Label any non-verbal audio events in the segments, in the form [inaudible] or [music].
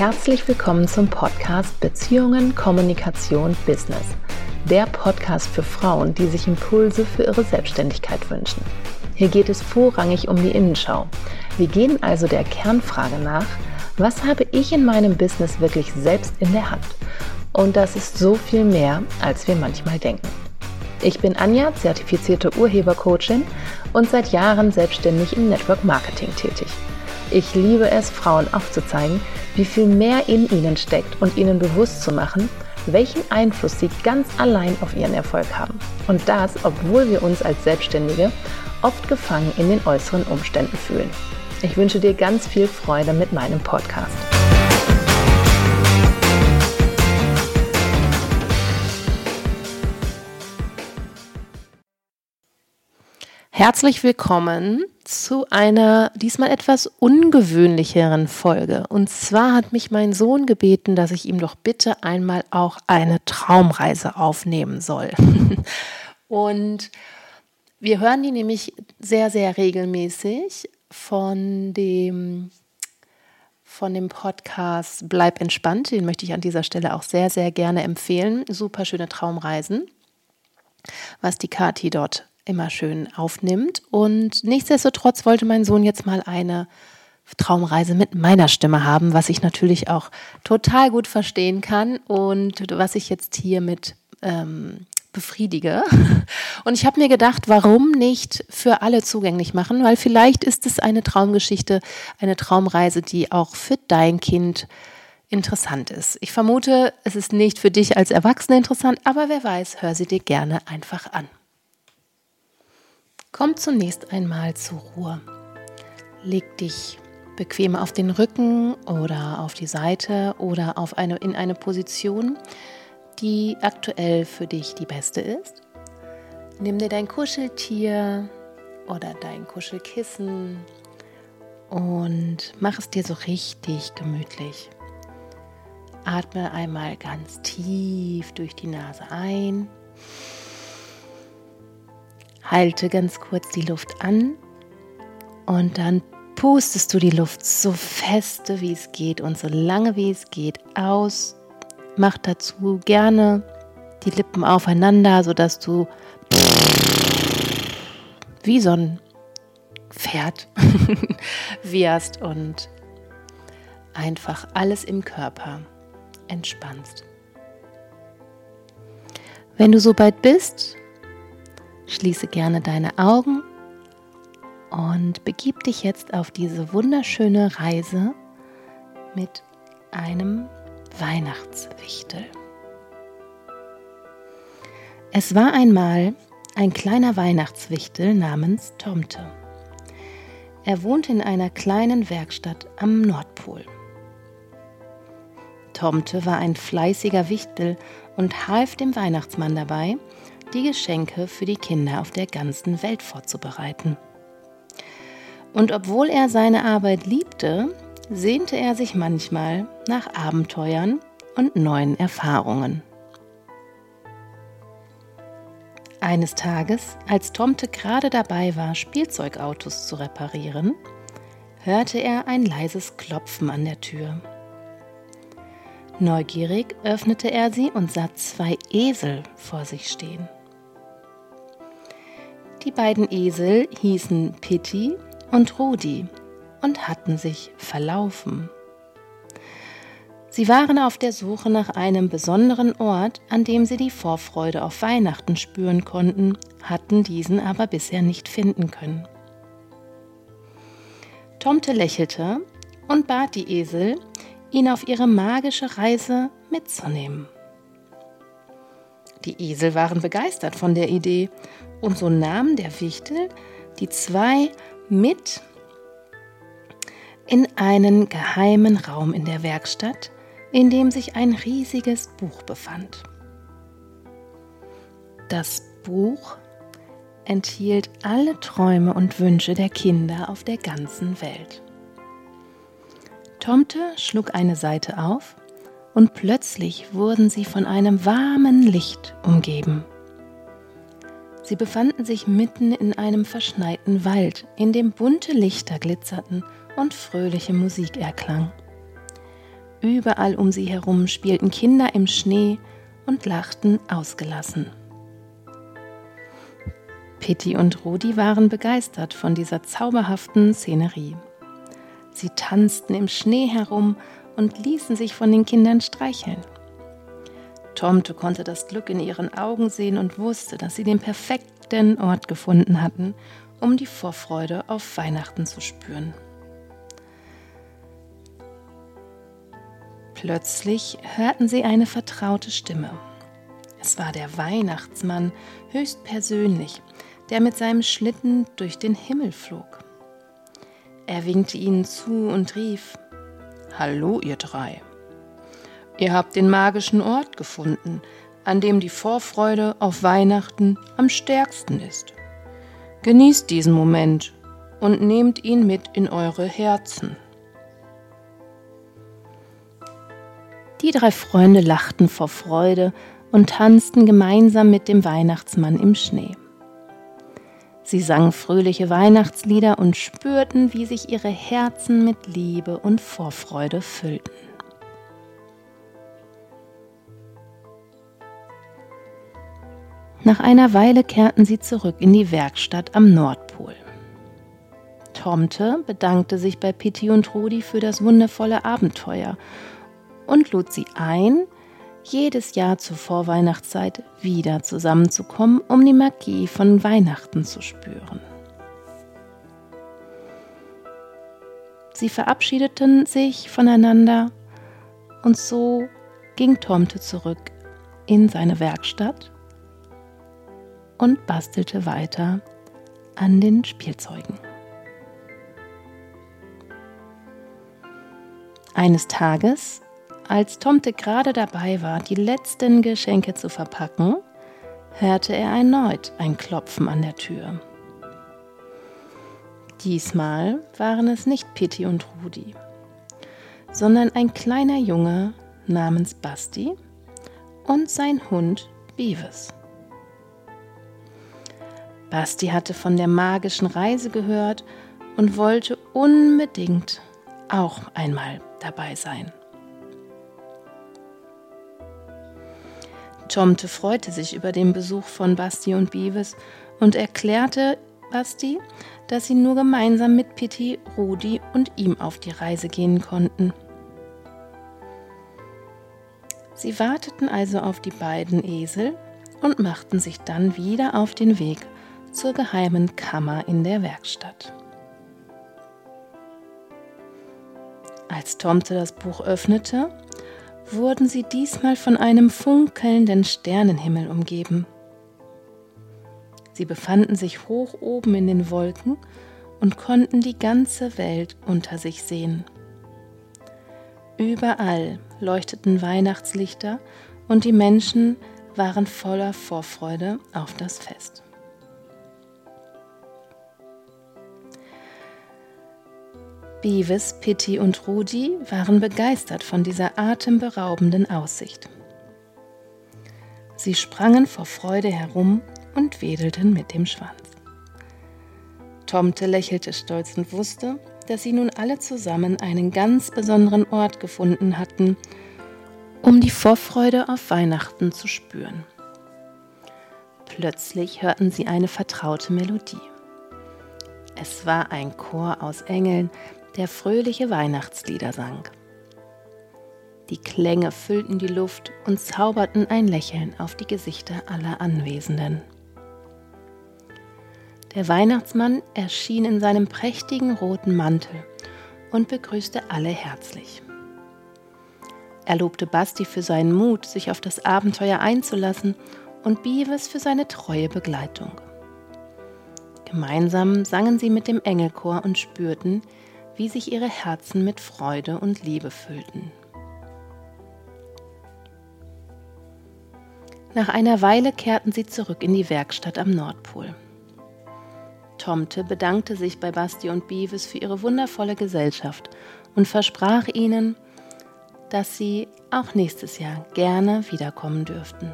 Herzlich willkommen zum Podcast Beziehungen, Kommunikation, Business. Der Podcast für Frauen, die sich Impulse für ihre Selbstständigkeit wünschen. Hier geht es vorrangig um die Innenschau. Wir gehen also der Kernfrage nach, was habe ich in meinem Business wirklich selbst in der Hand? Und das ist so viel mehr, als wir manchmal denken. Ich bin Anja, zertifizierte Urhebercoachin und seit Jahren selbstständig im Network Marketing tätig. Ich liebe es, Frauen aufzuzeigen, wie viel mehr in ihnen steckt und ihnen bewusst zu machen, welchen Einfluss sie ganz allein auf ihren Erfolg haben. Und das, obwohl wir uns als Selbstständige oft gefangen in den äußeren Umständen fühlen. Ich wünsche dir ganz viel Freude mit meinem Podcast. Herzlich willkommen zu einer diesmal etwas ungewöhnlicheren Folge. Und zwar hat mich mein Sohn gebeten, dass ich ihm doch bitte einmal auch eine Traumreise aufnehmen soll. [laughs] Und wir hören die nämlich sehr, sehr regelmäßig von dem von dem Podcast Bleib entspannt. Den möchte ich an dieser Stelle auch sehr, sehr gerne empfehlen. Super schöne Traumreisen, was die Kati dort immer schön aufnimmt. Und nichtsdestotrotz wollte mein Sohn jetzt mal eine Traumreise mit meiner Stimme haben, was ich natürlich auch total gut verstehen kann und was ich jetzt hiermit ähm, befriedige. [laughs] Und ich habe mir gedacht, warum nicht für alle zugänglich machen, weil vielleicht ist es eine Traumgeschichte, eine Traumreise, die auch für dein Kind interessant ist. Ich vermute, es ist nicht für dich als Erwachsene interessant, aber wer weiß, hör sie dir gerne einfach an. Komm zunächst einmal zur Ruhe. Leg dich bequem auf den Rücken oder auf die Seite oder auf eine, in eine Position, die aktuell für dich die beste ist. Nimm dir dein Kuscheltier oder dein Kuschelkissen und mach es dir so richtig gemütlich. Atme einmal ganz tief durch die Nase ein Halte ganz kurz die Luft an und dann pustest du die Luft so feste wie es geht und so lange wie es geht aus. Mach dazu gerne die Lippen aufeinander, sodass du wie so ein Pferd [laughs] wirst und einfach alles im Körper entspannst. Wenn du so weit bist, Schließe gerne deine Augen und begib dich jetzt auf diese wunderschöne Reise mit einem Weihnachtswichtel. Es war einmal ein kleiner Weihnachtswichtel namens Tomte. Er wohnte in einer kleinen Werkstatt am Nordpol. Tomte war ein fleißiger Wichtel und half dem Weihnachtsmann dabei, die Geschenke für die Kinder auf der ganzen Welt vorzubereiten. Und obwohl er seine Arbeit liebte, sehnte er sich manchmal nach Abenteuern und neuen Erfahrungen. Eines Tages, als Tomte gerade dabei war, Spielzeugautos zu reparieren, hörte er ein leises Klopfen an der Tür. Neugierig öffnete er sie und sah zwei Esel vor sich stehen. Die beiden Esel hießen Pitti und Rudi und hatten sich verlaufen. Sie waren auf der Suche nach einem besonderen Ort, an dem sie die Vorfreude auf Weihnachten spüren konnten, hatten diesen aber bisher nicht finden können. Tomte lächelte und bat die Esel, ihn auf ihre magische Reise mitzunehmen. Die Esel waren begeistert von der Idee und so nahm der Wichtel die zwei mit in einen geheimen Raum in der Werkstatt, in dem sich ein riesiges Buch befand. Das Buch enthielt alle Träume und Wünsche der Kinder auf der ganzen Welt. Tomte schlug eine Seite auf und plötzlich wurden sie von einem warmen Licht umgeben. Sie befanden sich mitten in einem verschneiten Wald, in dem bunte Lichter glitzerten und fröhliche Musik erklang. Überall um sie herum spielten Kinder im Schnee und lachten ausgelassen. Pitti und Rudi waren begeistert von dieser zauberhaften Szenerie. Sie tanzten im Schnee herum und ließen sich von den Kindern streicheln. Tomte konnte das Glück in ihren Augen sehen und wusste, dass sie den perfekten Ort gefunden hatten, um die Vorfreude auf Weihnachten zu spüren. Plötzlich hörten sie eine vertraute Stimme. Es war der Weihnachtsmann höchstpersönlich, der mit seinem Schlitten durch den Himmel flog. Er winkte ihnen zu und rief Hallo, ihr drei. Ihr habt den magischen Ort gefunden, an dem die Vorfreude auf Weihnachten am stärksten ist. Genießt diesen Moment und nehmt ihn mit in eure Herzen. Die drei Freunde lachten vor Freude und tanzten gemeinsam mit dem Weihnachtsmann im Schnee. Sie sangen fröhliche Weihnachtslieder und spürten, wie sich ihre Herzen mit Liebe und Vorfreude füllten. Nach einer Weile kehrten sie zurück in die Werkstatt am Nordpol. Tomte bedankte sich bei Pitti und Rudi für das wundervolle Abenteuer und lud sie ein, jedes Jahr zur Vorweihnachtszeit wieder zusammenzukommen, um die Magie von Weihnachten zu spüren. Sie verabschiedeten sich voneinander und so ging Tomte zurück in seine Werkstatt und bastelte weiter an den Spielzeugen. Eines Tages als Tomte gerade dabei war, die letzten Geschenke zu verpacken, hörte er erneut ein Klopfen an der Tür. Diesmal waren es nicht Pitti und Rudi, sondern ein kleiner Junge namens Basti und sein Hund Beavis. Basti hatte von der magischen Reise gehört und wollte unbedingt auch einmal dabei sein. Tomte freute sich über den Besuch von Basti und Beavis und erklärte Basti, dass sie nur gemeinsam mit Pitti, Rudi und ihm auf die Reise gehen konnten. Sie warteten also auf die beiden Esel und machten sich dann wieder auf den Weg zur geheimen Kammer in der Werkstatt. Als Tomte das Buch öffnete, wurden sie diesmal von einem funkelnden Sternenhimmel umgeben. Sie befanden sich hoch oben in den Wolken und konnten die ganze Welt unter sich sehen. Überall leuchteten Weihnachtslichter und die Menschen waren voller Vorfreude auf das Fest. Beavis, Pitti und Rudi waren begeistert von dieser atemberaubenden Aussicht. Sie sprangen vor Freude herum und wedelten mit dem Schwanz. Tomte lächelte stolz und wusste, dass sie nun alle zusammen einen ganz besonderen Ort gefunden hatten, um die Vorfreude auf Weihnachten zu spüren. Plötzlich hörten sie eine vertraute Melodie. Es war ein Chor aus Engeln, der fröhliche Weihnachtslieder sang. Die Klänge füllten die Luft und zauberten ein Lächeln auf die Gesichter aller Anwesenden. Der Weihnachtsmann erschien in seinem prächtigen roten Mantel und begrüßte alle herzlich. Er lobte Basti für seinen Mut, sich auf das Abenteuer einzulassen und Beavis für seine treue Begleitung. Gemeinsam sangen sie mit dem Engelchor und spürten, wie sich ihre Herzen mit Freude und Liebe füllten. Nach einer Weile kehrten sie zurück in die Werkstatt am Nordpol. Tomte bedankte sich bei Basti und Beavis für ihre wundervolle Gesellschaft und versprach ihnen, dass sie auch nächstes Jahr gerne wiederkommen dürften.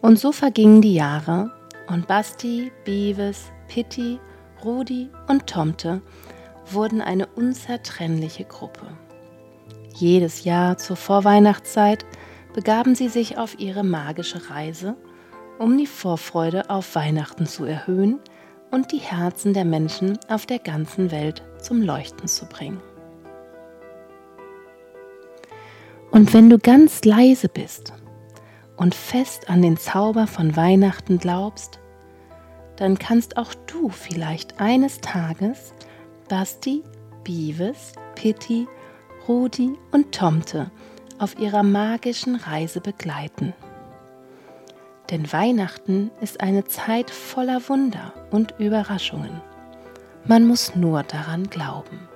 Und so vergingen die Jahre und Basti, Beavis, Pitti, Rudi und Tomte wurden eine unzertrennliche Gruppe. Jedes Jahr zur Vorweihnachtszeit begaben sie sich auf ihre magische Reise, um die Vorfreude auf Weihnachten zu erhöhen und die Herzen der Menschen auf der ganzen Welt zum Leuchten zu bringen. Und wenn du ganz leise bist und fest an den Zauber von Weihnachten glaubst, dann kannst auch du vielleicht eines Tages Basti, Beavis, Pitti, Rudi und Tomte auf ihrer magischen Reise begleiten. Denn Weihnachten ist eine Zeit voller Wunder und Überraschungen. Man muss nur daran glauben.